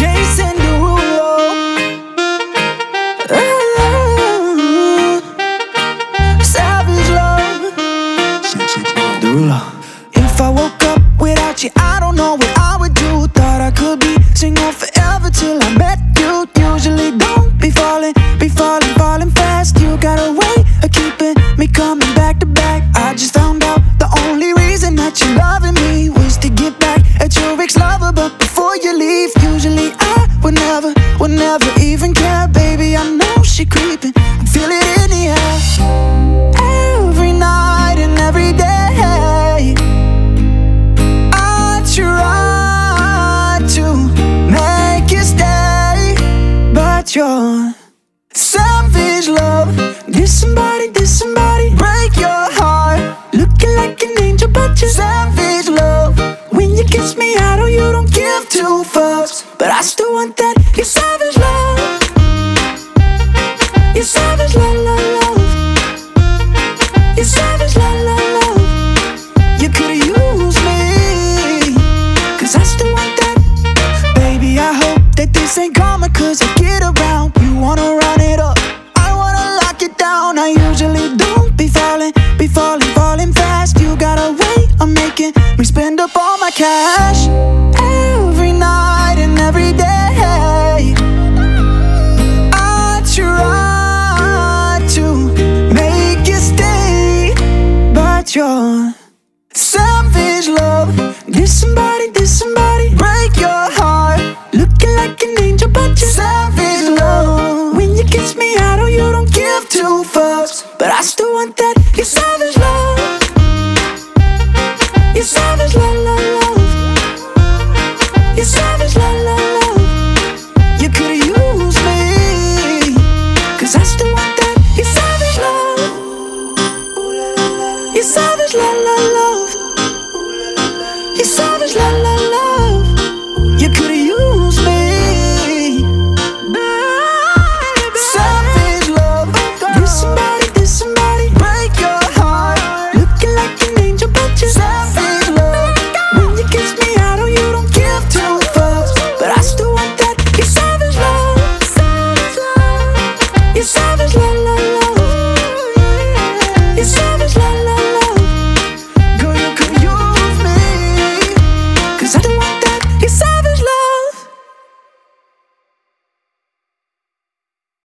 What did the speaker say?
Jason Derulo. Ooh. Savage love. Derulo. If I woke up without you, I don't know what I would do. Thought I could be single forever till I met you. Usually don't be before you leave, usually I would never, would never even care. Baby, I know she creeping. I feel it in the air. Every night and every day. I try to make you stay, but you're savage love. Did somebody, did somebody I still want that. You're savage love. You're savage love, love, love. You're savage love, love, love. You could've used me, cause I still want that. Baby, I hope that this ain't karma, cause I get around. You wanna run it up, I wanna lock it down. I usually don't be falling, be falling, falling fast. You got a way of making me spend up all my cash. Savage love. Did somebody, did somebody break your heart?